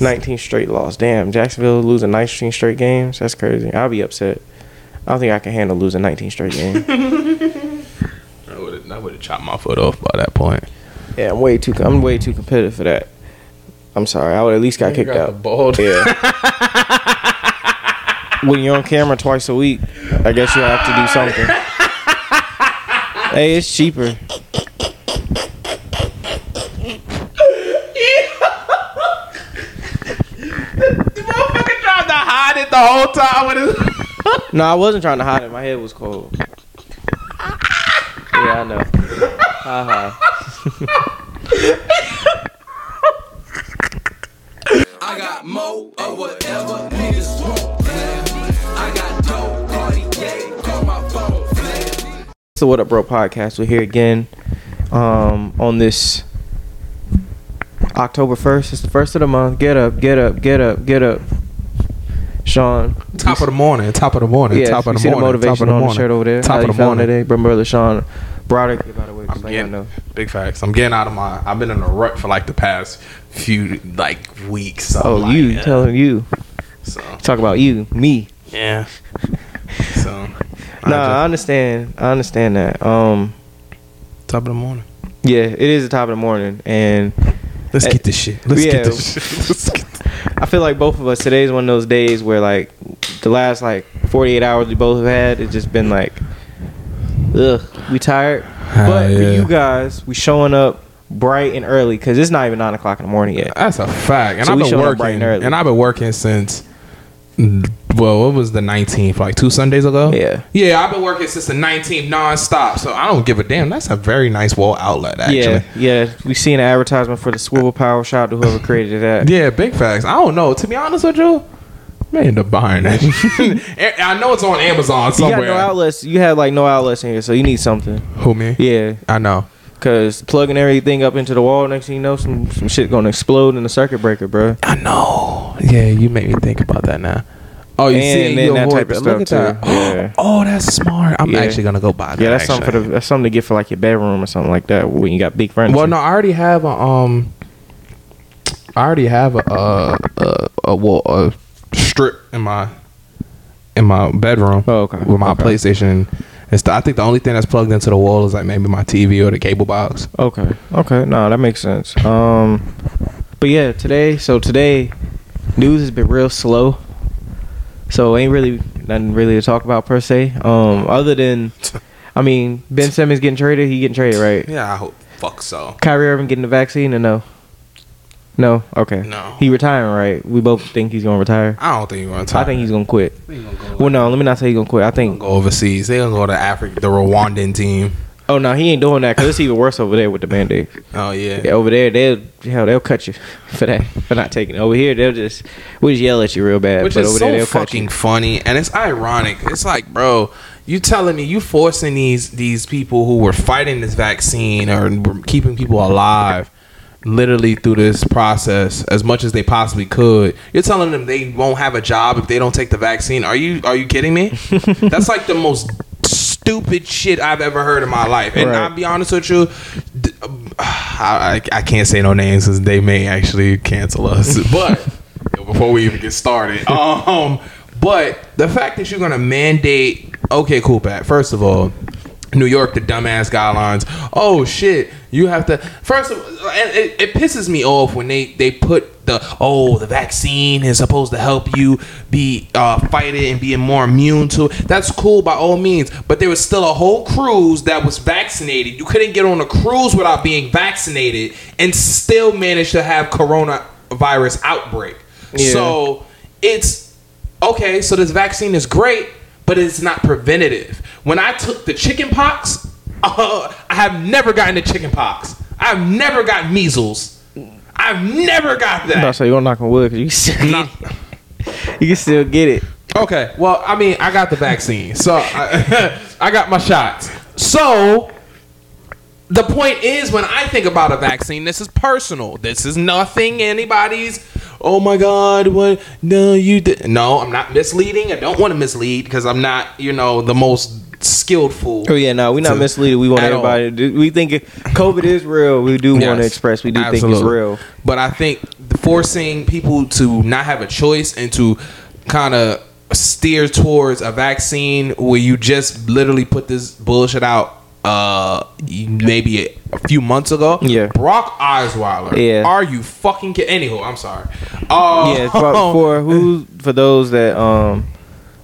19 straight loss. Damn, Jacksonville losing 19 straight games. That's crazy. I'll be upset. I don't think I can handle losing 19 straight games. I would have I would have chopped my foot off by that point. yeah, I'm way too. I'm way too competitive for that. I'm sorry. I would at least got kicked out. bald. Yeah. when you're on camera twice a week, I guess you have to do something. hey, it's cheaper. The motherfucker tried to hide it the whole time with his. No, I wasn't trying to hide it. My head was cold. Yeah, I know. Haha. I got more of whatever niggas want. I got dope, Cartier, call my phone. So what up, bro? Podcast. We're here again um, on this October first. It's the first of the month. Get up, get up, get up, get up. Sean, Top of the morning. Top of the morning. yeah, top of the see morning. the motivation top of the on morning. the shirt over there. Top of the morning. today. Brother Sean Broderick. By the way, I'm just let you getting big facts. I'm getting out of my. I've been in a rut for like the past few like weeks. So Oh, like, you yeah. telling you? So Talk about you, me. yeah. So Nah, I I understand. I understand that. Um, top of the morning. yeah, it is the top of the morning, and Let's Eh, get this shit. Let's yeah. get this shit. Let's get I feel like both of us today is one of those days where like the last like 48 hours we both have had, it's just been like, ugh, we tired. Ah, but for yeah. you guys, we showing up bright and early because it's not even nine o'clock in the morning yet. That's a fact. And So I've been showing up bright working. and early. And I've been working since. Well, what was the 19th? Like two Sundays ago? Yeah. Yeah, I've been working since the 19th nonstop. So I don't give a damn. That's a very nice wall outlet, actually. Yeah, yeah. We seen an advertisement for the swivel power. Shout out to whoever created that. Yeah, big facts. I don't know. To be honest with you, may end up buying it. I know it's on Amazon You somewhere. got no outlets. You have like no outlets in here, so you need something. Who me? Yeah, I know. cause plugging everything up into the wall. Next thing you know, some some shit gonna explode in the circuit breaker, bro. I know. Yeah, you make me think about that now. Oh, you And see, that type of. Stuff, at that. too. Yeah. Oh, that's smart. I'm Yeah. actually gonna go buy that. Yeah, that's something for the that's something to get for like your bedroom or something like that when you got big furniture. Well, no, I already have a um. I already have a a a, a, well, a strip in my in my bedroom. Oh, okay. With my Okay. PlayStation. And the, I think the only thing that's plugged into the wall is like maybe my TV or the cable box. Okay. Okay. No, that makes sense. Um, but yeah, today. So today, news has been real slow. So ain't really nothing really to talk about per se. Um, other than, I mean, Ben Simmons getting traded. He getting traded, right? Yeah, I hope. Fuck so. Kyrie Irving getting the vaccine or no? No. Okay. No. He retiring, right? We both think he's gonna retire. I don't think you're gonna. Retire. I think he's gonna quit. He's gonna go, Well, no. Let me not say he's gonna quit. I think. go overseas. They gonna go to Africa, the Rwandan team. Oh no, he ain't doing that because it's even worse over there with the mandate. Oh yeah. Yeah, over there they'll hell they'll cut you for that for not taking it. Over here they'll just we'll just yell at you real bad. Which but is over so there they'll fucking funny, and it's ironic. It's like, bro, you telling me you forcing these these people who were fighting this vaccine or keeping people alive, literally through this process as much as they possibly could. You're telling them they won't have a job if they don't take the vaccine. Are you are you kidding me? That's like the most stupid shit I've ever heard in my life. And Right. I'll be honest with you. I can't say no names because they may actually cancel us. But before we even get started, um, but the fact that you're gonna mandate, okay, cool, Pat. First of all, New York, the dumbass guidelines. Oh shit, you have to. First of it, it pisses me off when they they put the oh the vaccine is supposed to help you be uh, fight it and being more immune to it. That's cool by all means, but there was still a whole cruise that was vaccinated. You couldn't get on a cruise without being vaccinated and still manage to have coronavirus outbreak. Yeah. So it's okay. So this vaccine is great, but it's not preventative. When I took the chicken pox, uh, I have never gotten the chicken pox. I've never got measles. I've never got I'm about to that. say you're knocking wood because you can still Nah. get it. you can still get it. Okay, well, I mean, I got the vaccine, so I, I got my shots. So the point is, when I think about a vaccine, this is personal. This is nothing anybody's. Oh my God! What? No, you did. No, I'm not misleading. I don't want to mislead because I'm not, you know, the most skillful. Oh yeah, no, we're not misleading. We want all. everybody. To do, we think it, COVID is real. We do want to express. We do think it's real. But I think forcing people to not have a choice and to kind of steer towards a vaccine where you just literally put this bullshit out uh maybe a, a few months ago Yeah. brock osweiler Yeah. are you fucking kidding anywho i'm sorry uh Yeah, for, for who for those that um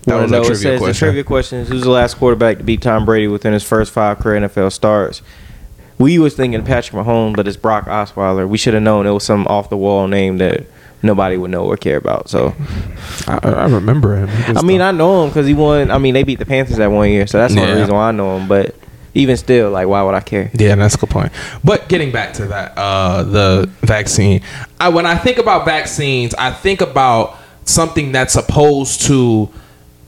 That was to a know, it trivia says question. the trivia question is who's the last quarterback to beat Tom Brady within his first five career NFL starts. We was thinking Patrick Mahomes, but it's Brock Osweiler. We should have known it was some off the wall name that nobody would know or care about. So I, I remember him I mean, I know him because he won. I mean, they beat the Panthers that one year, so that's the only reason why I know him. But even still, like, why would I care? Yeah, that's a good point. But getting back to that, uh, the vaccine. I, when I think about vaccines, I think about something that's supposed to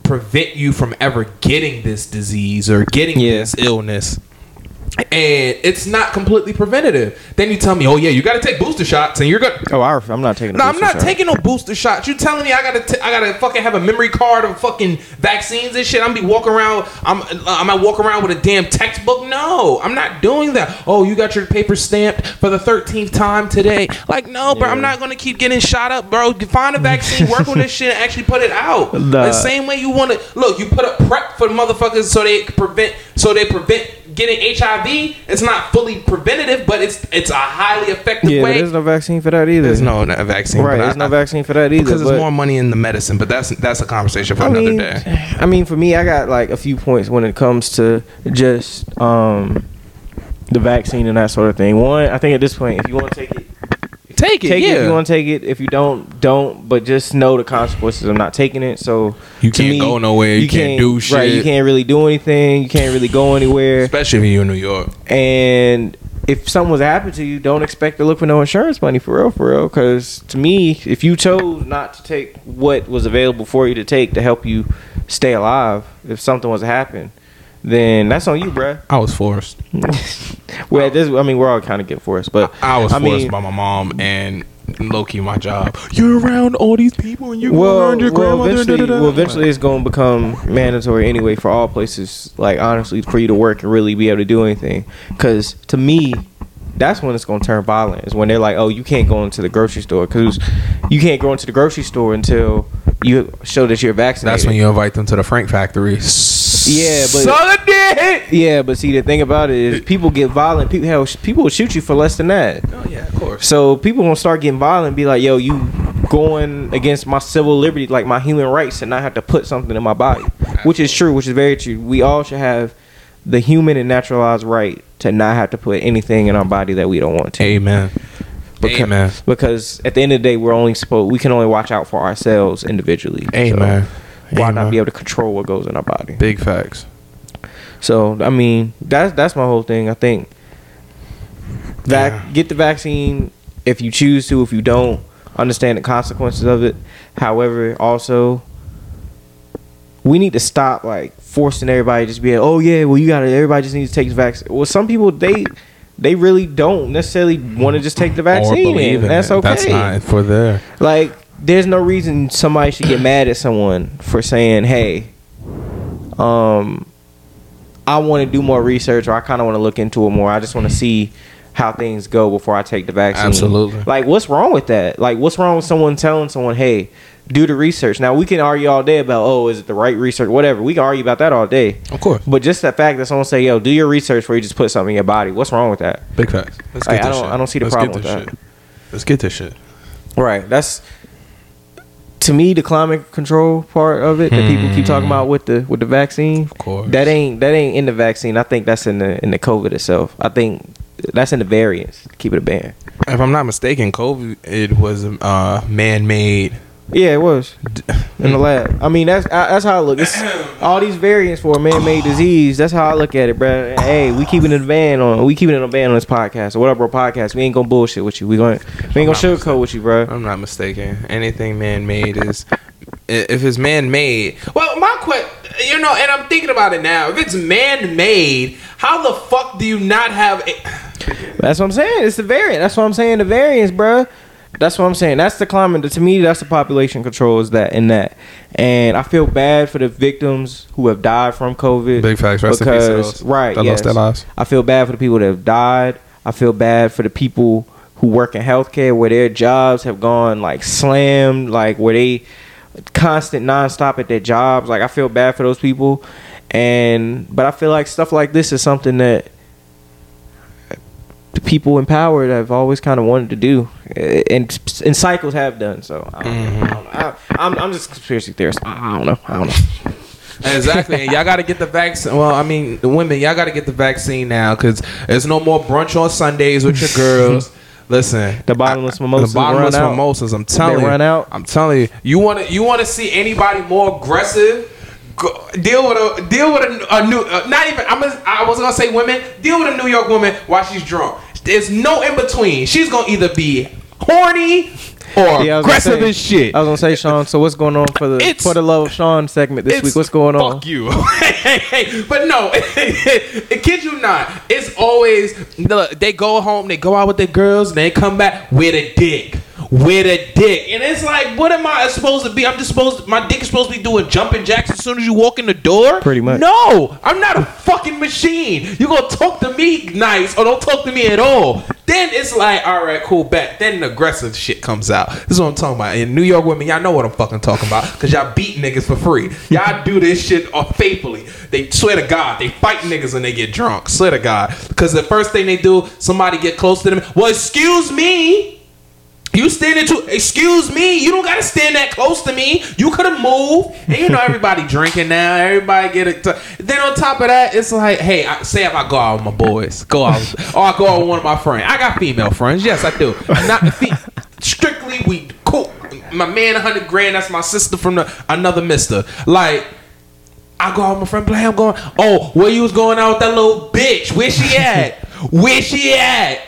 prevent you from ever getting this disease or getting Yeah. this illness. And it's not completely preventative. Then you tell me, "Oh yeah, you got to take booster shots," and you're gonna. Oh, I, I'm not taking. No, I'm not shot. taking no booster shots. You telling me I gotta, t- I gotta fucking have a memory card of fucking vaccines and shit? I'm be walking around. I'm, uh, I'm gonna walk around with a damn textbook. No, I'm not doing that. Oh, you got your paper stamped for the 13th time today. Like, no, bro, I'm not gonna keep getting shot up, bro. Find a vaccine, work on this shit, and actually put it out. Nah. The same way you want to look. You put up prep for motherfuckers so they prevent, so they prevent getting HIV. It's not fully preventative, but it's it's a highly effective Yeah, but way. there's no vaccine for that either. There's no no vaccine, right. There's I- no I- vaccine for that either. because there's more money in the medicine. But that's that's a conversation for I another mean, day. I mean, for me, I got like a few points when it comes to just um, the vaccine and that sort of thing. One, I think at this point, if you want to take it, Take it, take yeah. it. If you want to take it, if you don't, don't. But just know the consequences of not taking it. So You can't go nowhere, you can't do Right, you can't really do anything. You can't really go anywhere. Especially if you're in New York. And if something was to happen to you, don't expect to look for no insurance money for real, for real. Because to me, if you chose not to take what was available for you to take to help you stay alive, if something was to happen, then that's on you, bruh. I was forced. well, this, I mean, we're all kind of get forced, but I was I forced mean, by my mom and low key my job. You're around all these people and you're well, around your well, grandmother. eventually, well, eventually, it's going to become mandatory anyway for all places. Like honestly, for you to work and really be able to do anything. Because to me, that's when it's going to turn violent. Is when they're like, "Oh, you can't go into the grocery store because you can't go into the grocery store until you show that you're vaccinated." That's when you invite them to the Frank factory. Yeah, but-. Yeah, but see, the thing about it is, people get violent. People, hell, people will shoot you for less than that. Oh yeah, of course. So people gonna start getting violent and be like, yo, you going against my civil liberty, like my human rights, and not have to put something in my body. Which is true, which is very true. We all should have the human and naturalized right to not have to put anything in our body that we don't want to. Amen. Because, Amen. because at the end of the day, we're only supposed we can only watch out for ourselves individually. Amen. So why not be able to control what goes in our body? Big facts. So I mean, that's that's my whole thing. I think vac- Yeah. get the vaccine if you choose to. If you don't, understand the consequences of it. However, also we need to stop like forcing everybody to just be like, oh yeah, well you got to Everybody just needs to take the vaccine. Well, some people they they really don't necessarily want to just take the vaccine. believe and in that's okay. That's not for there. Like, there's no reason somebody should get mad at someone for saying, "Hey, um, I want to do more research, or I kind of want to look into it more. I just want to see how things go before I take the vaccine." Absolutely. Like, what's wrong with that? Like, what's wrong with someone telling someone, "Hey, do the research"? Now we can argue all day about, "Oh, is it the right research?" Whatever. We can argue about that all day. Of course. But just the fact that someone say, "Yo, do your research before you just put something in your body," what's wrong with that? Big facts. Let's Like, get I this don't- shit. I don't see the Let's problem with that. shit. Let's get this shit. Right. That's to me the climate control part of it that people keep talking about with the with the vaccine. Of course. That ain't that ain't in the vaccine. I think that's in the in the COVID itself. I think that's in the variants. Keep it a band. If I'm not mistaken, COVID it was uh, man-made. Yeah, it was in the lab. I mean, that's I, that's how I look. It's all these variants for a man-made disease. That's how I look at it, bro. Hey, we keeping it a ban on. We keeping it a ban on this podcast or whatever podcast. We ain't gonna bullshit with you. We going we ain't gonna sugarcoat with you, bro. I'm not mistaken. Anything man-made is if it's man-made. Well, my question, you know, and I'm thinking about it now. If it's man-made, how the fuck do you not have? A- That's what I'm saying. It's the variant. That's what I'm saying. The variants, bro. That's what I'm saying. That's the climate. To me, that's the population control is that and that. And I feel bad for the victims who have died from COVID. Big facts. Rest in to right, that yes. lost their lives. I feel bad for the people that have died. I feel bad for the people who work in healthcare where their jobs have gone like slammed, like where they constant nonstop at their jobs. Like I feel bad for those people, and but I feel like stuff like this is something that the people in power that have always kind of wanted to do, and and cycles have done. So I don't, know. I don't know. I, I'm I'm just a conspiracy theorist. I don't know. I don't know. Exactly, and y'all got to get the vaccine. Well, I mean, the women, y'all got to get the vaccine now because there's no more brunch on Sundays with your girls. Listen, The bottomless mimosas The bottomless run out. mimosas. I'm telling you, run out. I'm telling you, you want to you want to see anybody more aggressive? Go, deal with a deal with a, a new. Uh, not even. I'm. Gonna, I was gonna say women. Deal with a New York woman while she's drunk. There's no in between. She's gonna either be horny or Yeah, I was gonna aggressive say- as shit. I was gonna say, Sean. So what's going on for the It's- for the love of Sean segment this week? What's going on? Fuck you. hey, hey, but no, kid you not. It's always look, they go home, they go out with their girls, and they come back with a dick. With a dick. And it's like, what am I supposed to be? I'm just supposed my dick is supposed to be doing jumping jacks as soon as you walk in the door? Pretty much. No, I'm not a fucking machine. You're gonna talk to me nice or don't talk to me at all. Then it's like, all right, cool, back. Then the aggressive shit comes out. This is what I'm talking about. In New York women, y'all know what I'm fucking talking about. Cause y'all beat niggas for free. Y'all do this shit uh, faithfully. They swear to God, they fight niggas when they get drunk. Swear to God. Cause the first thing they do, somebody get close to them. Well, excuse me. You standing to excuse me, you don't gotta stand that close to me. You could have moved. And you know everybody drinking now, everybody get it. then on top of that, it's like, hey, I, say if I go out with my boys, go out, or I go out with one of my friends. I got female friends, yes, I do. Not fe- strictly we cool. My man, hundred grand. That's my sister from the, another Mister. Like. I go out with my friend, play. I'm going. Oh, where you was going out with that little bitch? Where she at? Where she at?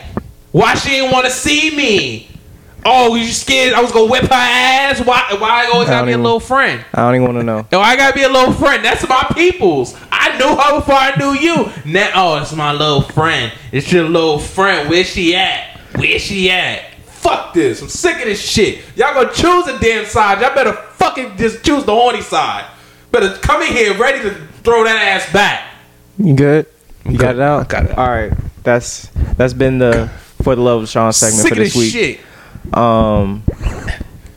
Why she didn't want to see me? Oh, you scared I was gonna whip her ass? Why? Why I always I gotta be a little friend? I don't even want to know. No, I gotta be a little friend. That's my people's. I knew her before I knew you. Now, oh, it's my little friend. It's your little friend. Where she at? Where she at? Fuck this. I'm sick of this shit. Y'all gonna choose a damn side. Y'all better fucking just choose the horny side. Better come in here ready to throw that ass back. You good? You got it out. I got it. All right. That's that's been the for the love of Sean segment Sick for this week. shit. Um,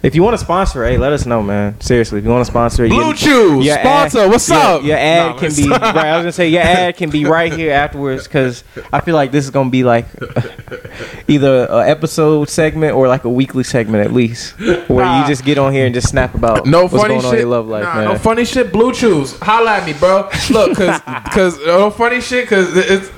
if you want to sponsor, hey, let us know, man. Seriously, if you want to sponsor, Blue your- Chews, your sponsor, ad- what's your- up? Your ad No, can be right. I was gonna say your ad can be right here afterwards because I feel like this is gonna be like either an episode segment or like a weekly segment at least, where Nah. you just get on here and just snap about No what's funny going shit. on in your love life, nah, man. No funny shit. Blue chews. Holla at me, bro. Look, cause, cause no funny shit. Cause it's.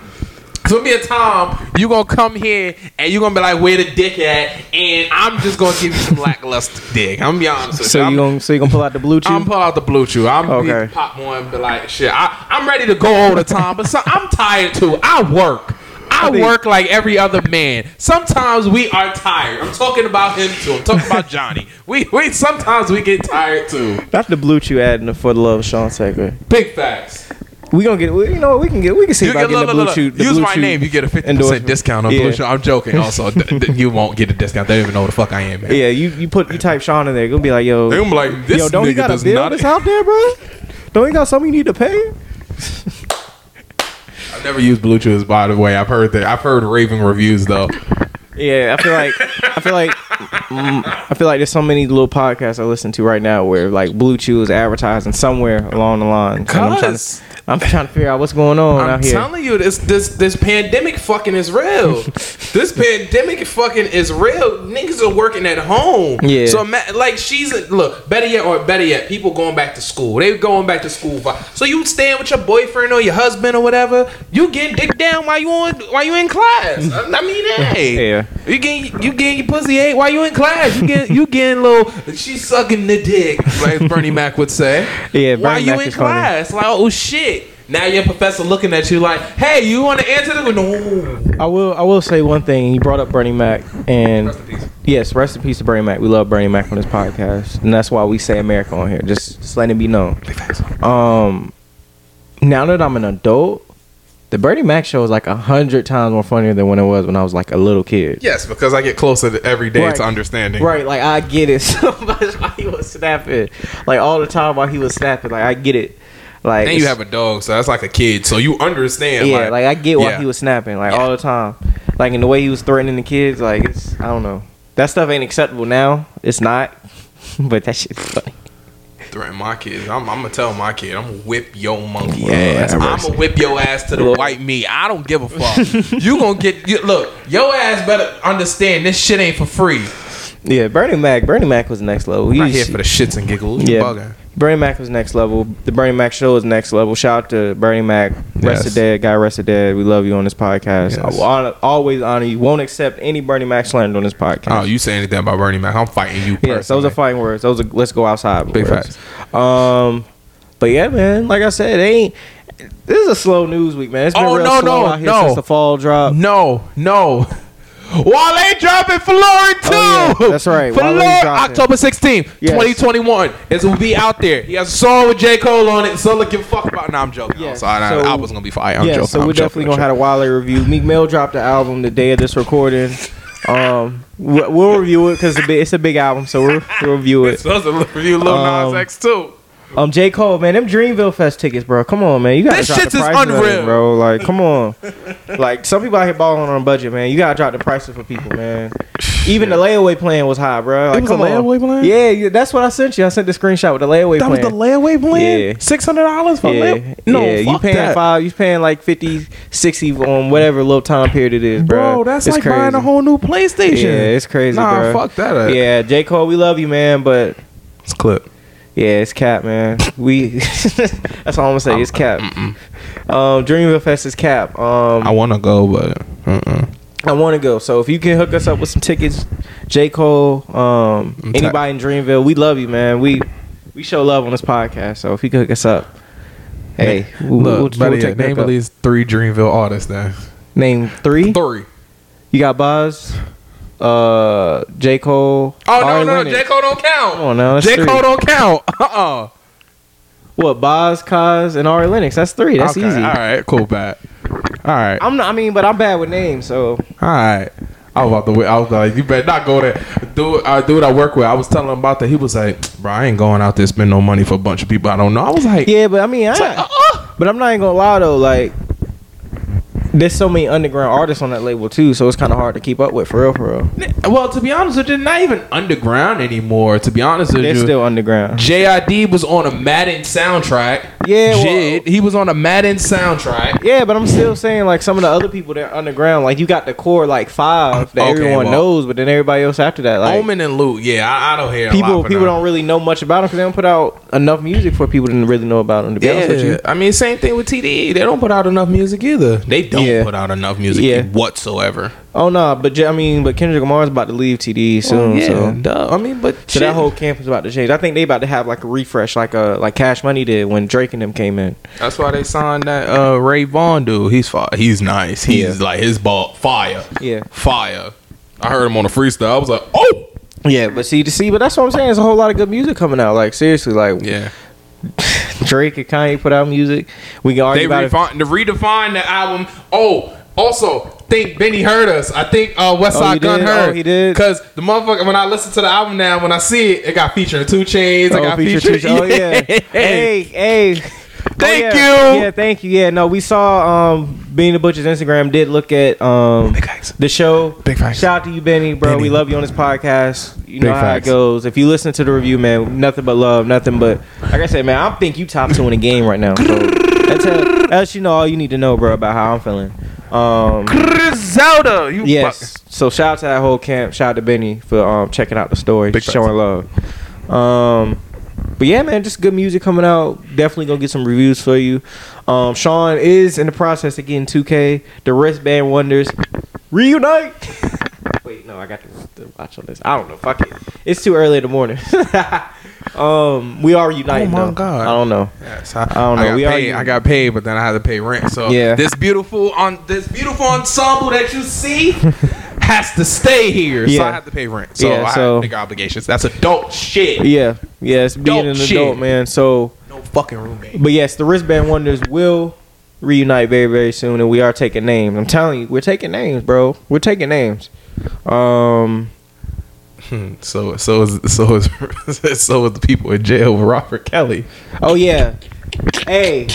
Gonna be a time you gonna come here and you gonna be like, where the dick at? And I'm just gonna give you some lackluster dick. I'm gonna be honest with so you. gonna so you gonna pull out the blue chew? I'm pull out the blue chew. I'm Okay. pop one, and be like, shit. I, I'm ready to go all the time, but so, I'm tired too. I work. I, work like every other man. Sometimes we are tired. I'm talking about him too. I'm talking about Johnny. We we sometimes we get tired too. That's the blue chew ad in the for the love of Sean segment. Big facts. We gonna get, we- you know, we can get, we can see You about get, getting look, the look, blue look, chew. the Use blue my chew name. You get a 50% discount on Yeah. Blue Chew. I'm joking. Also, you won't get a discount. They don't even know what the fuck I am, man. Yeah, you, you put you type Sean in there, gonna be like, yo, They gonna be like, this yo, don't you got a does bill that's out there, bro? Don't you got something you need to pay? I've never used Blue Chews, by the way. I've heard that. I've heard raving reviews though. Yeah, I feel like I feel like I feel like there's so many little podcasts I listen to right now where like Blue Chew is advertising somewhere along the line. And I'm trying, to, I'm trying to figure out what's going on I'm out here. I'm telling you, this this this pandemic fucking is real. this pandemic fucking is real. Niggas are working at home. Yeah. So like she's look better yet or better yet, people going back to school. They going back to school. So you staying with your boyfriend or your husband or whatever. You getting dick down while you on while you in class. I I mean, hey, Yeah. you getting you getting your pussy ate while you in class. You get you getting little. She's sucking the dick, like Bernie Mac would say. Yeah, while Bernie you Mac in is funny. class, like oh shit. Now your professor looking at you like, hey, you want to answer this? No. I will I will say one thing. He brought up Bernie Mac and Rest yes, rest in peace to Bernie Mac. We love Bernie Mac on this podcast, and that's why we say America on here. Just just letting it be known. Um, now that I'm an adult, the Bernie Mac show is like a hundred times more funnier than when it was when I was like a little kid. Yes, because I get closer to every day Right. to understanding. Right, like I get it so much while he was snapping, like all the time while he was snapping. Like I get it. Like And you have a dog, so that's like a kid, so you understand. yeah, like, I get why yeah. he was snapping like Yeah. all the time. like in the way he was threatening the kids. Like it's I don't know. That stuff ain't acceptable now. It's not. but that shit's funny. Threaten my kids. I'm, I'm gonna tell my kid. I'm gonna whip your monkey Yeah, ass. I'm gonna whip your ass to the white meat. I don't give a fuck. you gonna get you, look. Your ass better understand this shit ain't for free. Yeah, Bernie Mac. Bernie Mac was next level. I'm He not was- here for the shits and giggles. You Yeah. Bernie Mac was next level. The Bernie Mac show is next level. Shout out to Bernie Mac. Rest Yes. dead, guy rested dead. We love you on this podcast. I will honor, always honor you. Won't accept any Bernie Mac slander on this podcast. Oh, you say anything about Bernie Mac? I'm fighting you. yes, those are fighting words. Those are let's go outside. Big words. Um, but yeah, man. Like I said, it ain't. This is a slow news week, man. It's been Oh, real no, slow no, out here no. since the fall drop. No, no. Wale dropping Folarin II. Oh, yeah, that's right. Wale October 16th, Yes. 2021. It will be out there. He has a song with J. Cole on it. So look, give a fuck about. No, I'm joking. Yeah, I'm sorry. so- I, I was gonna be fire. I'm yeah, joking. so we're joking, definitely I'm gonna have a Wale review. Meek Mill dropped the album the day of this recording. Um, we- we'll review it because it's a big album, so we'll, we'll review it. So review Lil Nas Um, X too. Um, J Cole, man, them Dreamville Fest tickets, bro. Come on, man, you gotta This drop shit the is prices, on it, unreal. bro. Like, come on. like, some people out here balling on a budget, man. You gotta drop the prices for people, man. Even the layaway plan was high, bro. Like, was come a on. layaway plan? Yeah, yeah, that's what I sent you. I sent the screenshot with the layaway plan. That was plan. the layaway plan. Yeah. Six hundred dollars for yeah, lay. No, yeah, you fuck paying that. five, you paying like 50, 60 on whatever little time period it is, bro. Bro, that's It's like buying a whole new PlayStation. Yeah, it's crazy, Nah, bro. fuck that. Up. Yeah, J Cole, we love you, man, but it's clip. Yeah, it's cap, man. We that's all I'm gonna say. It's cap. Um, Dreamville Fest is cap. Um, I want to go, but uh-uh. I want to go. So if you can hook us up with some tickets, J Cole, um, I'm anybody in Dreamville, we love you, man. We we show love on this podcast. So if you can hook us up, hey, we'll, look, we'll, better we'll name at least three Dreamville artists. Then Name three. three. You got Bas, uh, J Cole. Oh no, no, Lennox. J Cole don't count. Come on now, that's J three. Cole don't count. Uh uh What Bas, Cozz, and Ari Lennox? That's three. That's okay, easy. All right, cool, bad. All right, I'm not. I mean, but I'm bad with names, so All right. I was about to. wait- I was like, you better not go there. Dude, uh, dude, I work with. I was telling him about that. He was like, bro, I ain't going out there spend no money for a bunch of people I don't know. I was like, yeah. But I mean, I, like, uh-uh. but I'm not even gonna lie though. Like, there's so many underground artists on that label too, so it's kind of hard to keep up with for real, for real. Well, to be honest with you, not even underground anymore. To be honest with They're you, still underground. JID was on a Madden soundtrack. Yeah, well- Jid, he was on a Madden soundtrack. Yeah, but I'm still saying like some of the other people that are underground, like you got the core like five that Okay, everyone well- knows, but then everybody else after that, like Omen and Lute, yeah, I, I don't hear a lot people people them. don't really know much about them because they don't put out enough music for people to really know about them. To be honest with Yeah, you, I mean, same thing with TDE. They don't put out enough music either. They don't Yeah. put out enough music Yeah. whatsoever. oh no, but I mean, but Kendrick Lamar's about to leave TD soon, Well, yeah, so. duh. I mean, but So shit. that whole camp is about to change. I think they about to have like a refresh, like a like Cash Money did when Drake and them came in. that's why they signed that uh, Ray Vaughn dude. He's fire. He's nice. He's Yeah. like his ball fire. Yeah. fire. I heard him on a freestyle. I was like, oh, Yeah, but see, to see, but that's what I'm saying. There's a whole lot of good music coming out. Like seriously, like yeah. Drake and Kanye put out music. We can argue They about it. to redefine the album. Oh, also think Benny heard us. I think uh, West Oh, Side he Gun did? heard. Oh, he did? Cause the motherfucker when I listen to the album now, when I see it, it got featuring Two Chainz. I Oh, got feature featured. two- Oh yeah. hey, hey. Thank Oh, yeah. you. Yeah, thank you. Yeah, no, we saw um Benny the Butcher's Instagram did look at um Big facts. the show. Big facts. Shout out to you, Benny, bro. Benny. We love you on this podcast. You know Big how facts. it goes. If you listen to the review, man, nothing but love, nothing but like I said, man, I think you top two in the game right now. So that's how, that's you know all you need to know, bro, about how I'm feeling. Um Griselda. You Yes. So shout out to that whole camp. Shout out to Benny for um checking out the story, Big facts. showing love. Um, but yeah, man, just good music coming out. Definitely gonna get some reviews for you. Um, Sean is in the process of getting 2K. The wristband wonders reunite. Wait, no, I got to, to watch on this. I don't know. Fuck it. It's too early in the morning. um, we are uniting. Oh my though. God. I don't know. Yes, I, I don't know. I got, We are paid. I got paid, but then I had to pay rent. So Yeah. this beautiful on this beautiful ensemble that you see has to stay here. So Yeah. I have to pay rent. So Yeah, I so- have big obligations. That's adult shit. Yeah, yeah, it's being Dope an shit. adult, man. So. No fucking roommate. But yes, the wristband wonders will reunite very very soon, and we are taking names. I'm telling you, we're taking names, bro. We're taking names. Um, So so is so is so is the people in jail with Robert Kelly. oh yeah, hey,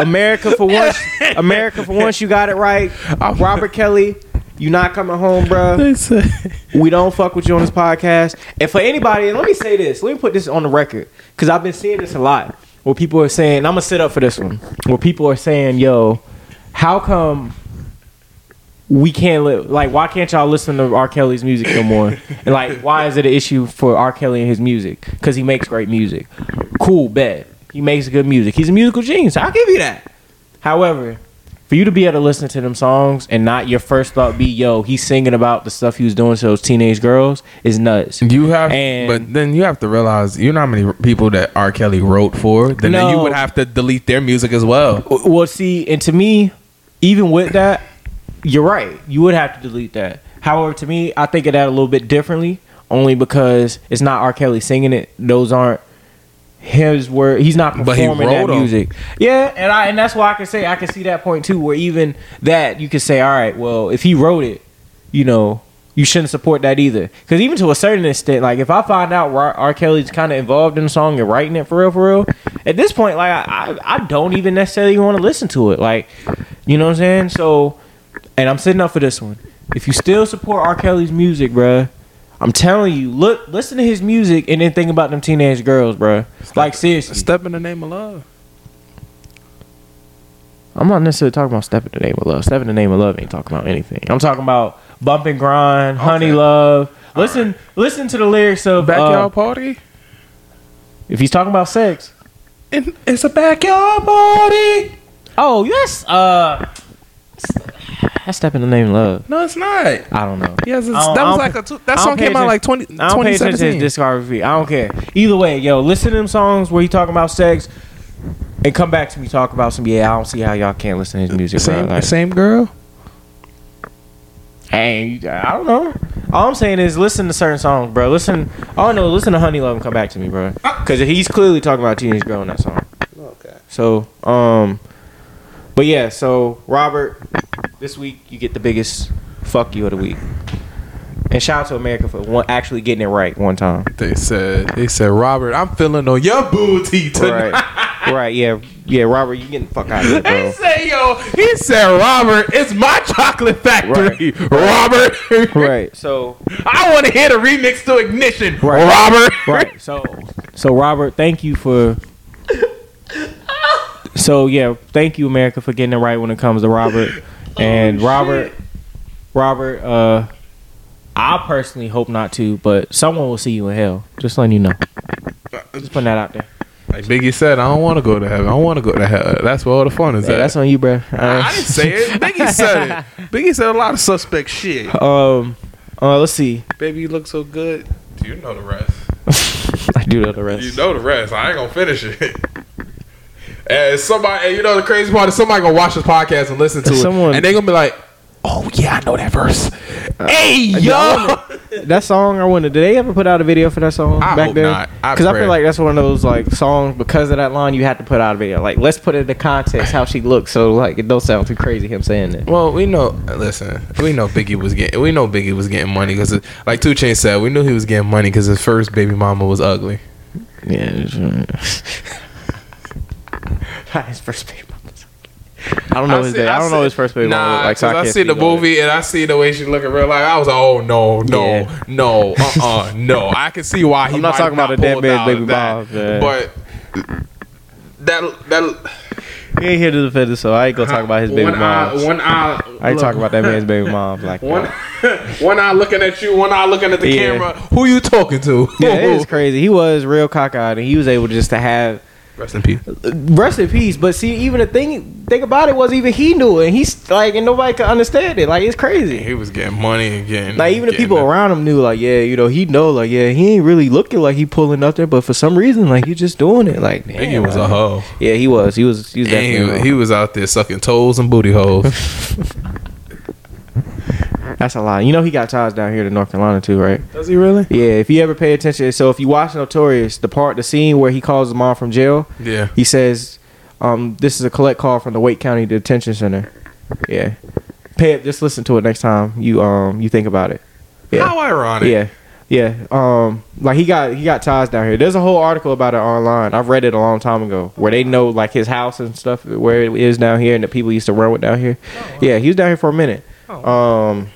America for once, America for once, you got it right. Robert Kelly, you not coming home, bro. We don't fuck with you on this podcast. And for anybody, and let me say this, let me put this on the record, because I've been seeing this a lot. Where people are saying, I'm gonna sit up for this one. Where people are saying, "Yo, how come we can't live like? Why can't y'all listen to R. Kelly's music no more? and like, why is it an issue for R. Kelly and his music? Because he makes great music. Cool, bet he makes good music. He's a musical genius. I'll give you that. However, for you to be able to listen to them songs and not your first thought be, yo, he's singing about the stuff he was doing to those teenage girls is nuts. you have, And- but then you have to realize you know how many people that R. Kelly wrote for. Then, then you would have to delete their music as well. Well, see, and to me, even with that, you're right. You would have to delete that. However, to me, I think of that a little bit differently, only because it's not R. Kelly singing it. Those aren't his word. He's not But he performing that wrote 'em. music. Yeah, and I and that's why I can say I can see that point too, where even that you could say, all right, well, if he wrote it, you know, you shouldn't support that either. Because even to a certain extent, like if I find out R. R. Kelly's kind of involved in the song and writing it for real, for real, at this point, like I, I, I don't even necessarily want to listen to it. Like, you know what I'm saying? So, and I'm sitting up for this one. If you still support R. Kelly's music, bruh, I'm telling you, look, listen to his music and then think about them teenage girls, bruh. Like seriously, Step in the name of love. I'm not necessarily talking about Step in the Name of Love. Step in the Name of Love ain't talking about anything. I'm talking about Bump and Grind, Honey Okay. Love. Listen, listen to the lyrics of Backyard uh, party. if he's talking about sex. It's a backyard party. Oh yes, uh, that's Step in the Name of Love. No, it's not. I don't know. Yes, it's, don't- that was like a two, that song came out like 20, I don't pay attention to 2017. his discography. I don't care. Either way, yo, listen to them songs where he talking about sex, and come back to me talk about some. Yeah, I don't see how y'all can't listen to his music. bro. Same, Like, same girl. Hey, I don't know. All I'm saying is listen to certain songs, bro. Listen, all I know, listen to Honey Love and come back to me, bro. Because he's clearly talking about teenage girl in that song. Okay. So, um, but yeah, so Robert, this week you get the biggest fuck you of the week, and shout out to America for one, actually getting it right one time. They said, they said, Robert, I'm feeling on your booty tonight. Right, right, yeah, yeah. Robert, you getting the fuck out of here, They bro. say, yo, he said, Robert, it's my chocolate factory. Robert, Right. So, I want to hear the remix to Ignition. Right. Robert. right. So, so Robert, thank you for. So yeah, thank you, America, for getting it right when it comes to Robert. And Robert, Robert, uh, I personally hope not to, but someone will see you in hell. Just letting you know. Just putting that out there. Like Biggie said, I don't want to go to heaven. I don't want to go to hell. That's where all the fun is Yeah, at. that's on you, bro. I didn't say it. Biggie said it. Biggie said a lot of suspect shit. Um, uh, let's see. Baby, you look so good. Do you know the rest. I do know the rest. You know the rest. I ain't gonna finish it. And somebody, and you know the crazy part is somebody gonna watch this podcast and listen to Someone- it, and they gonna be like, "Oh yeah, I know that verse." Uh, hey yo, that song I wonder did they ever put out a video for that song I back then? not. I Because I, feel like that's one of those like songs because of that line you had to put out a video. Like let's put it in the context how she looks so like it don't sound too crazy him saying that. Well, we know. Listen, we know Biggie was getting. We know Biggie was getting money because, like Two Chainz said, we knew he was getting money because his first baby mama was ugly. Yeah. Not his first baby. mama. I don't know his see- day. I don't know his first baby. Nah, look like so I, I, see the on it. movie and I see the way she look in real life. I was like, oh no, no, Yeah. no, uh, uh no. I can see why he. I'm not talking about a dead man's baby mom, yeah. But that that He ain't here to defend it, so I ain't gonna talk about his baby one eye, mom. one eye. I ain't talking about that man's baby mom like One, that. one eye looking at you, one eye looking at the Yeah. camera. Who you talking to? Yeah, it is crazy. He was real cockeyed, and he was able just to have Rest in peace. rest in peace. But see, even the thing thing about it was even he knew it. And he's like, and nobody could understand it. Like it's crazy. He was getting money again. Like even the people around him knew, like, yeah, you know, he know, like, yeah, he ain't really looking like he pulling nothing, but for some reason, like, he just doing it. Like, damn, was a like- hoe. Yeah, he was. He was. He was he, hoe. he was out there sucking toes and booty holes. That's a lot. You know, he got ties down here to North Carolina too, right? Does he really? Yeah. If you ever pay attention, so if you watch Notorious, the part, the scene where he calls his mom from jail, Yeah. he says, um, "This is a collect call from the Wake County Detention Center." Yeah. Pay it. Just listen to it next time you um you think about it. Yeah. How ironic. Yeah. Yeah, um, like he got he got ties down here. There's a whole article about it online. I've read it a long time ago, where they know like his house and stuff, where it is down here, and the people he used to run with down here. Yeah, he was down here for a minute. Um,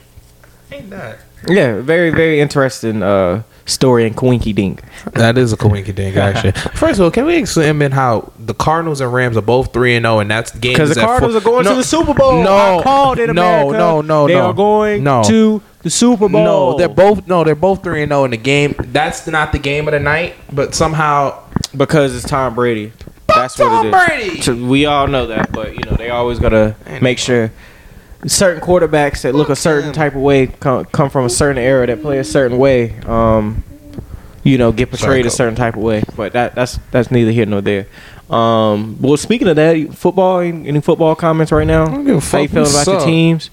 Ain't that? yeah, very very interesting uh story in Coinky Dink. That is a coinky dink, actually. First of all, can we examine how the Cardinals and Rams are both three and zero, and that's games Because the Cardinals are going No, to the Super Bowl. No, I called it, no, America. no, no, They no. are going No. to the Super Bowl. No, they're both no, they're both three and zero in the game. That's not the game of the night, but somehow because it's Tom Brady. That's Tom what it is. Brady. So we all know that, but you know they always gotta make sure certain quarterbacks that look a certain type of way come, come from a certain era that play a certain way. Um, you know, get portrayed a certain type of way. But that that's that's neither here nor there. Um, well, speaking of that, football. Any any football comments right now? don't give a How you fuck. feeling We about your suck. teams?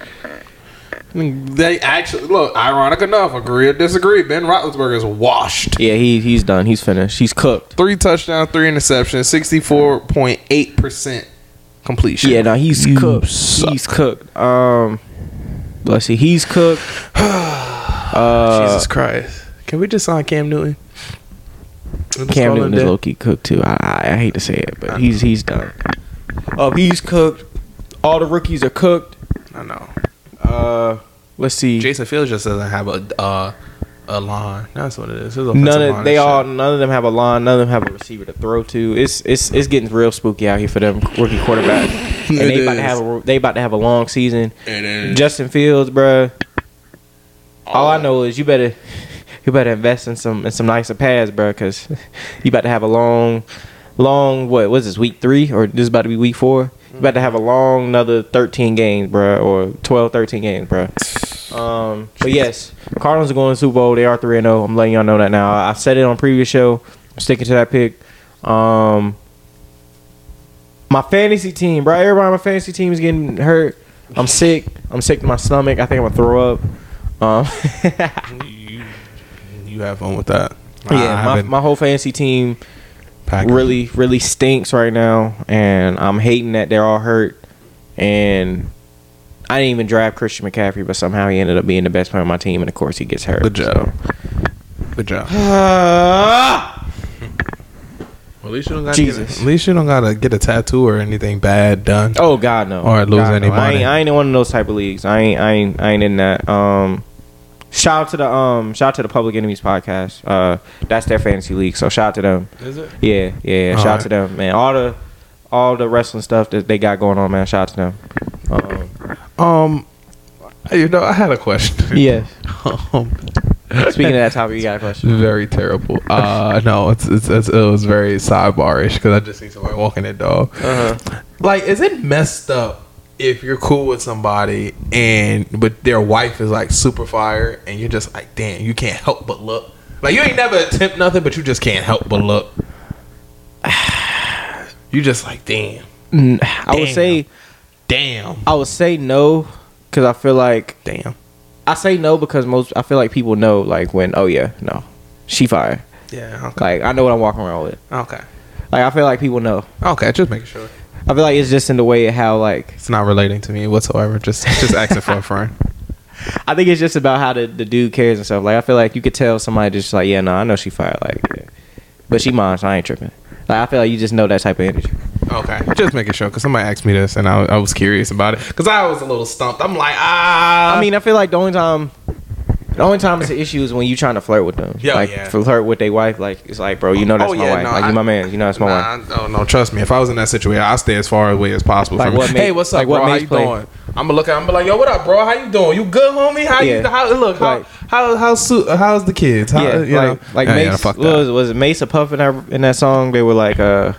they actually look. Ironic enough, agree or disagree. Ben Roethlisberger is washed. Yeah, he he's done. He's finished. He's cooked. Three touchdowns, three interceptions, sixty four point eight percent completion. Yeah, no, he's You cooked. suck. He's cooked. Um, let's see, he's cooked. Uh, Jesus Christ. Can we just sign Cam Newton? We'll Cam Newton is low key cooked too. I, I I hate to say it, but he's he's done. Uh, he's cooked. All the rookies are cooked. I know. Uh, let's see. Justin Fields just doesn't have a uh, a line. That's what it is. His None of they all shit. none of them have a line. None of them have a receiver to throw to. It's it's it's getting real spooky out here for them rookie quarterbacks. and It they about to have a they about to have a long season. It is. Justin Fields, bruh. All I know is you better you better invest in some in some nicer pads, bruh, because you about to have a long, long what was this week three or this is about to be week four? You about to have a long another thirteen games, bro, or 12, 13 games, bruh. Um, but yes, Cardinals are going to Super Bowl. They are three and zero. I'm letting y'all know that now. I said it on previous show. I'm sticking to that pick. Um, my fantasy team, bro. Everybody on my fantasy team is getting hurt. I'm sick. I'm sick to my stomach. I think I'm gonna throw up. Um, you, you have fun with that. Yeah, my, my whole fantasy team packed- really, really stinks right now, and I'm hating that they're all hurt. And I didn't even draft Christian McCaffrey, but somehow he ended up being the best player on my team, and of course he gets hurt. Good job. Good job. So. Well, at least you don't got Jesus. At least you don't gotta get a tattoo or anything bad done. Oh God, no. Or lose God, any no. I money. ain't, I ain't in one of those type of leagues. I ain't, I ain't, I ain't in that. Um, shout out to the um, shout out to the Public Enemies podcast. Uh, that's their fantasy league. So shout out to them. Is it? Yeah, yeah. All shout out right. to them, man. All the, all the wrestling stuff that they got going on, man. Shout out to them. Um, you know, I had a question. yes. um, Speaking of that topic, you got a question? very terrible. Uh, no, it's, it's, it's it was very sidebarish because I just see somebody walking their dog. Uh-huh. Like, is it messed up if you're cool with somebody and but their wife is like super fire and you're just like, damn, you can't help but look. Like you ain't never attempt nothing, but you just can't help but look. You just like, damn, I would say, damn, I would say no, because I feel like damn. I say no because most I feel like people know like when oh yeah no, she fire. Yeah. Okay. Like I know what I'm walking around with. Okay. Like I feel like people know. Okay. Just making sure. I feel like it's just in the way of how like It's not relating to me whatsoever. Just just asking for a friend. I think it's just about how the, the dude cares and stuff. Like I feel like you could tell somebody just like yeah no I know she fired like yeah. but she mine so I ain't tripping. Like I feel like you just know that type of energy. Okay, just making sure because somebody asked me this and I, I was curious about it because I was a little stumped. I'm like, ah. I mean I feel like the only time the only time it's an issue is when you trying to flirt with them. Yeah, like yeah. flirt with their wife. Like it's like bro you know that's Oh, my yeah, wife. no, like I- you my man. You know that's my wife. nah, no, no, trust me. If I was in that situation, I'd stay as far away as possible. Like from what make- hey, what's up, like what bro? How makes you play- doing? I'm gonna look at. I'm gonna be like, yo, what up, bro? How you doing? You good, homie? How you? Yeah. How look? How Like- how how's su- how's the kids? How, yeah, you like know? like Yeah, Mase yeah, was was it Mase a Puff in that in that song? They were like, uh,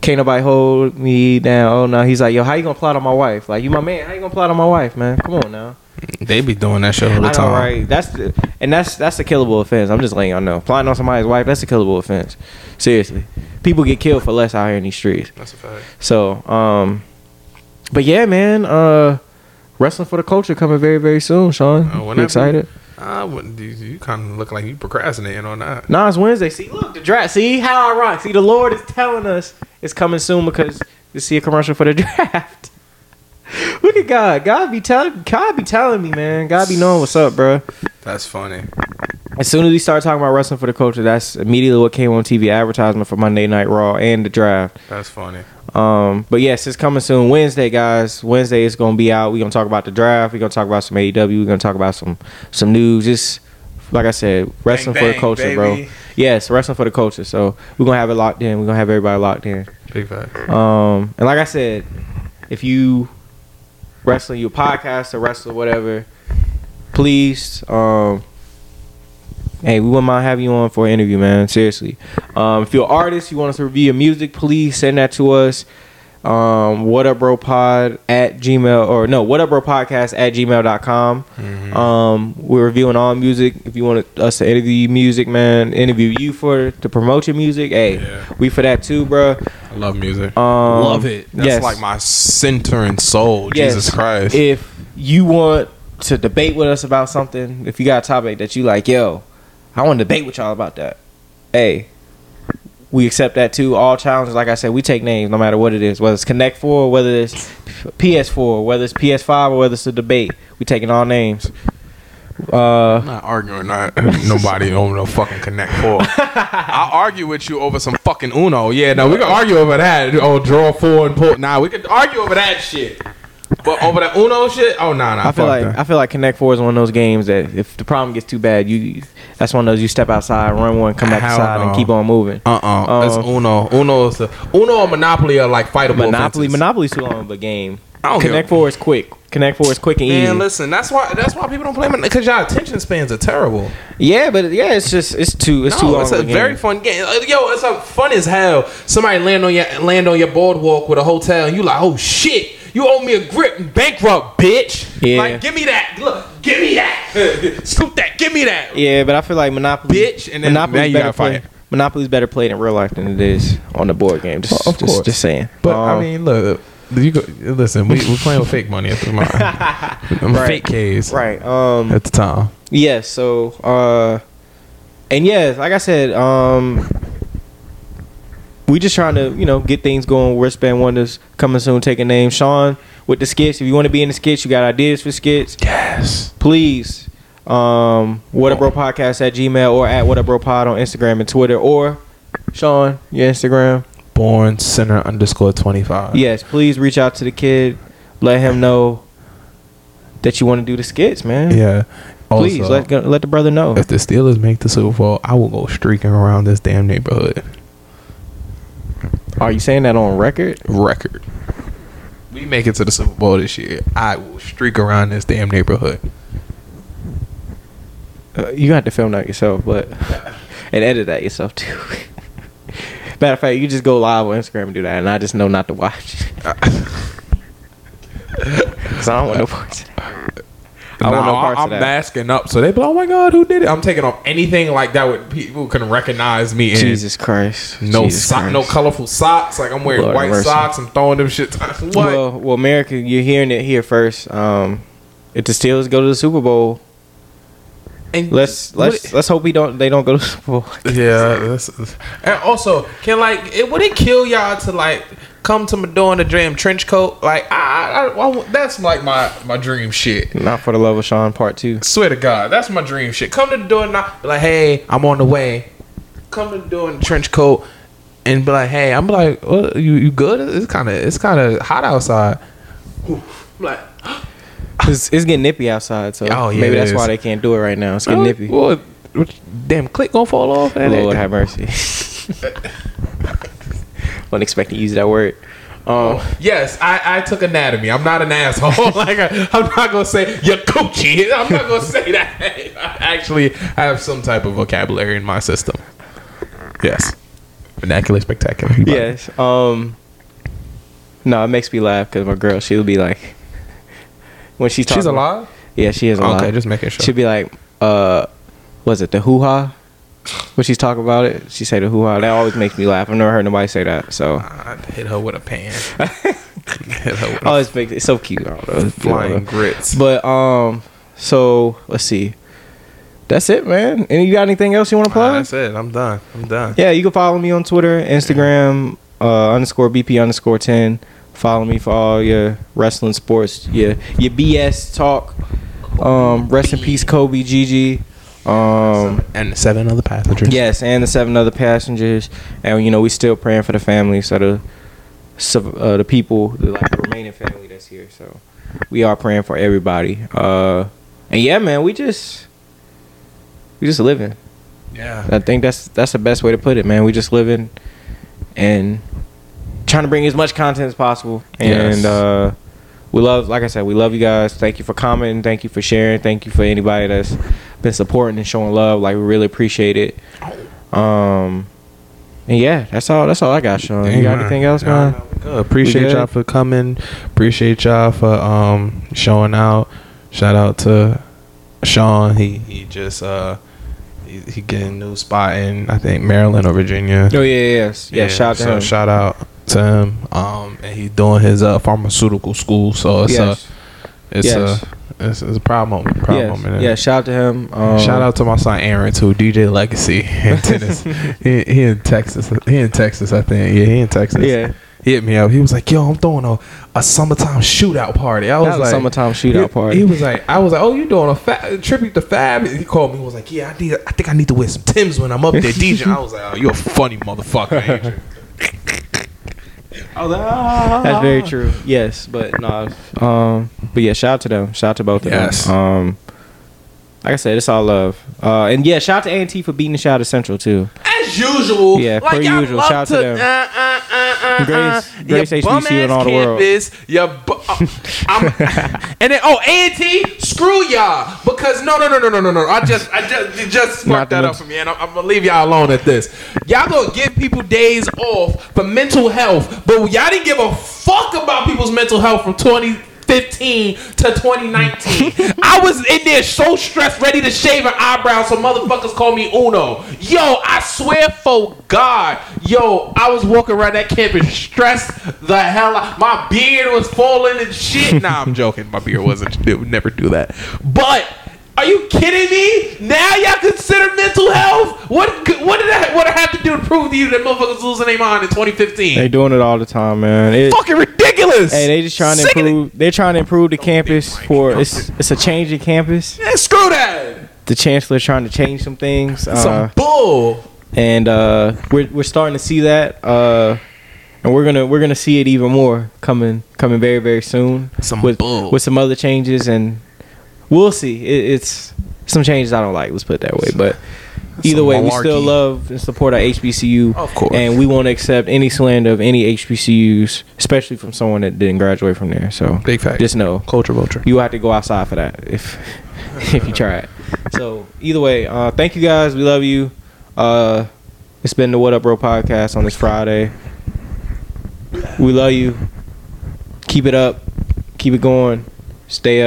"Can't nobody hold me down." Oh no, he's like, "Yo, how you gonna plot on my wife? Like you my man, how you gonna plot on my wife, man? Come on now." They be doing that shit all the I know, time. right? That's the, and that's that's a killable offense. I'm just letting y'all know. Plotting on somebody's wife, that's a killable offense. Seriously, people get killed for less out here in these streets. That's a fact. So, um, but yeah, man, uh, wrestling for the culture coming very very soon. Sean, Uh, you whenever- excited? I wouldn't. You, you kind of look like you procrastinating on that. Nah, it's Wednesday. See, look, the draft. See how I rock. See, the Lord is telling us it's coming soon because you see a commercial for the draft. look at God. God be telling. God be telling me, man. God be knowing what's up, bro. That's funny. as soon as we started talking about wrestling for the culture, that's immediately what came on TV advertisement for Monday Night Raw and the draft. That's funny. Um, but yes, it's coming soon. Wednesday, guys. Wednesday is gonna be out. We're gonna talk about the draft. We're gonna talk about some AEW. We're gonna talk about some some news. Just like I said, wrestling for the bang, culture, bro. Yes, wrestling for the culture. So we're gonna have it locked in. We're gonna have everybody locked in. Big fact. Um, and like I said, if you wrestling, you podcast or wrestler, whatever, please, um, hey, we wouldn't mind having you on for an interview, man. Seriously. Um, if you're an artist, you want us to review your music, please send that to us. Um, what up, bro pod at gmail or no, what up, bro podcast at gmail.com. Um, we're reviewing all music. If you want us to interview you music, man, interview you for to promote your music, hey, Yeah. we for that too, bro. I love music. Um, love it. That's yes. like my center and soul. Yes. Jesus Christ. If you want to debate with us about something, if you got a topic that you like, yo, I want to debate with y'all about that. Hey, we accept that too. All challenges, like I said, we take names no matter what it is, whether it's Connect Four, whether it's PS4, whether it's PS5, or whether it's a debate. We taking all names. Uh, I'm not arguing not nobody over no fucking Connect Four. I'll argue with you over some fucking Uno. Yeah, no, we can argue over that. Oh, draw four and pull. Nah, we can argue over that shit. But over the Uno shit, oh nah, nah. I feel like that. I feel like Connect Four is one of those games that if the problem gets too bad, you that's one of those you step outside, run one, come back Hell inside, and keep on moving. Uh uh Uh, It's Uno. Uno is the Uno and Monopoly are like fightable. Monopoly, offenses. Monopoly's too long of a game. I don't Connect Four is quick. Connect Four is quick and easy. Man, listen, that's why that's why people don't play Monopoly. because y'all attention spans are terrible. Yeah, but yeah, it's just it's too it's too long. it's a a game. very fun game. Uh, Yo, it's a fun as hell. Somebody land on your land on your boardwalk with a hotel, and you like, oh shit, you owe me a grip, and bankrupt, bitch. Yeah. Like, give me that. Look, give me that. Scoop that. Give me that. Yeah, but I feel like Monopoly, Bitch, and then now Monopoly's you better gotta fight. Monopoly's better played in real life than it is on the board game. Just, Of just, course. just saying. But I Um, mean, look. You go, listen, we we playing with fake money at the moment. I'm Right. Fake K's right. Um, at the time. Yes. So, uh, and yeah, like I said, um, we just trying to you know get things going. Wristband Wonders coming soon. Take a name, Sean, with the skits. If you want to be in the skits, you got ideas for skits. Yes. Please, um, what up bro podcast at Gmail or at what up bro pod on Instagram and Twitter or Sean, your Instagram. Born sinner underscore twenty five. Yes, please reach out to the kid. Let him know that you want to do the skits, man. Yeah. Please Also, let let the brother know. If the Steelers make the Super Bowl, I will go streaking around this damn neighborhood. Are you saying that on record? Record. We make it to the Super Bowl this year. I will streak around this damn neighborhood. Uh, you have to film that yourself, but and edit that yourself too. Matter of fact, you just go live on Instagram and do that, and I just know not to watch. Cause I don't want no parts. Of that. I no Nah, parts I'm masking up, so they be like, "Oh my god, who did it?" I'm taking off anything like that would people can recognize me in. Jesus Christ! No, Jesus so- Christ. no colorful socks. Like I'm wearing Lord white socks. I'm throwing them shit. what? Well, well, America, you're hearing it here first. Um, if the Steelers go to the Super Bowl, and let's let's it- let's hope we don't they don't go to the Super Bowl. Yeah, and also can like it would it kill y'all to like come to my door in a damn trench coat? Like I, I, I- that's like my my dream shit. Not for the love of Sean, part two. Swear to God, that's my dream shit. Come to the door and knock, be like, hey, I'm on the way. Come to the door in the trench coat and be like, hey, I'm like, well, you you good? It's kind of it's kind of hot outside. I'm like, It's, it's getting nippy outside, so Oh, yeah, maybe that's is. why they can't do it right now. It's getting oh, nippy. Well, damn, click gonna fall off. and Lord it- have mercy. Wasn't expecting to use that word. Um, Yes, I, I took anatomy. I'm not an asshole. like I, I'm not gonna say your coochie. I'm not gonna say that. Actually, I actually have some type of vocabulary in my system. Yes, vernacular spectacular. Yes. Um, no, it makes me laugh because my girl, she'll be like, when she's talking, she's alive. Yeah, she is alive. Okay, just making sure. She'll be like, uh, was it the hoo ha? When she's talking about it, she say the hoo ha. That always makes me laugh. I've never heard nobody say that. So I'd hit her with a pan. hit her with always makes it's so cute. I flying grits. But um, so let's see. That's it, man. And you got anything else you want to plug? That's it. I'm done. I'm done. Yeah, you can follow me on Twitter, Instagram, uh, underscore BP underscore ten. Follow me for all your wrestling sports, your your BS talk. Um, rest in peace, Kobe, Gigi. Um, and the seven other passengers. yes, and the seven other passengers, and you know we're still praying for the families of the so, uh, the people, the, like the remaining family that's here. So we are praying for everybody. Uh, and yeah, man, we just we just living. yeah. I think that's that's the best way to put it, man. We just living and trying to bring as much content as possible. And Yes. uh, we love, like I said, we love you guys. Thank you for commenting. Thank you for sharing. Thank you for anybody that's been supporting and showing love. Like we really appreciate it. Um, and yeah, that's all. That's all I got, Sean. You got anything else, man? good. Appreciate y'all for coming. Appreciate y'all for um showing out. Shout out to Sean. He he just uh he, he getting a new spot in I think Maryland or Virginia. Oh yeah, yeah, yes, yeah. shout out so shout out to him. Um and he's doing his uh pharmaceutical school. So it's yes, a it's Yes. a it's, it's a proud moment. Proud yes, moment. yeah. Shout out to him. Um, Shout out to my son Aaron too, DJ Legacy in tennis. he, he in Texas. He in Texas, I think. Yeah, he in Texas. Yeah. He hit me up. He was like, "Yo, I'm throwing a, a summertime shootout party." I was a like, summertime shootout he, party. He was like, "I was like, oh, you doing a fa- tribute to Fab?" He called me. He was like, "Yeah, I need. I think I need to wear some Tims when I'm up there, DJ." I was like, "Oh, you're a funny motherfucker." Adrian." I was like, ah. That's very true. Yes, but no. Um, but yeah, shout out to them. Shout out to both of Yes. them. Um, like I said, it's all love. Uh, and yeah, shout out to A and T for beating the shout at Central too. As usual, Yeah, like per usual. Shout out to them. Uh, uh, uh, uh, Greatest- uh, greatest your HBCU in all the world. campus, Your bu- uh, I'm- and then oh, A and T, screw y'all because no, no, no, no, no, no, no. I just, I just, you just sparked that up for me, and I'm, I'm gonna leave y'all alone at this. Y'all gonna give people days off for mental health, but y'all didn't give a fuck about people's mental health from 2015 to 2019. I was in there so stressed, ready to shave an eyebrow, so motherfuckers call me Uno. Yo, I swear for God, yo, I was walking around that campus stressed the hell out. My beard was falling and shit. Nah, I'm joking. My beard wasn't. It would never do that. But. Are you kidding me? Now y'all consider mental health? What what did I what I have to do to prove to you that motherfuckers losing their mind in 2015? They doing it all the time, man. It's fucking ridiculous. hey, they just trying to improve. They're trying to improve the campus for it's it's a changing campus. Man, screw that. The chancellor trying to change some things. Uh, Some bull. and uh, we're we're starting to see that, uh, and we're gonna we're gonna see it even more coming coming very very soon Some with bull. with some other changes, and we'll see. It, it's some changes I don't like. Let's put it that way, but. Either way, we still love and support our HBCU, Of course. and we won't accept any slander of any HBCUs, especially from someone that didn't graduate from there. So, Big fact. just know Culture vulture. you have to go outside for that if if you try it. So either way, uh, thank you guys. We love you. Uh, it's been the What Up Bro podcast on this Friday. We love you. Keep it up. Keep it going. Stay up.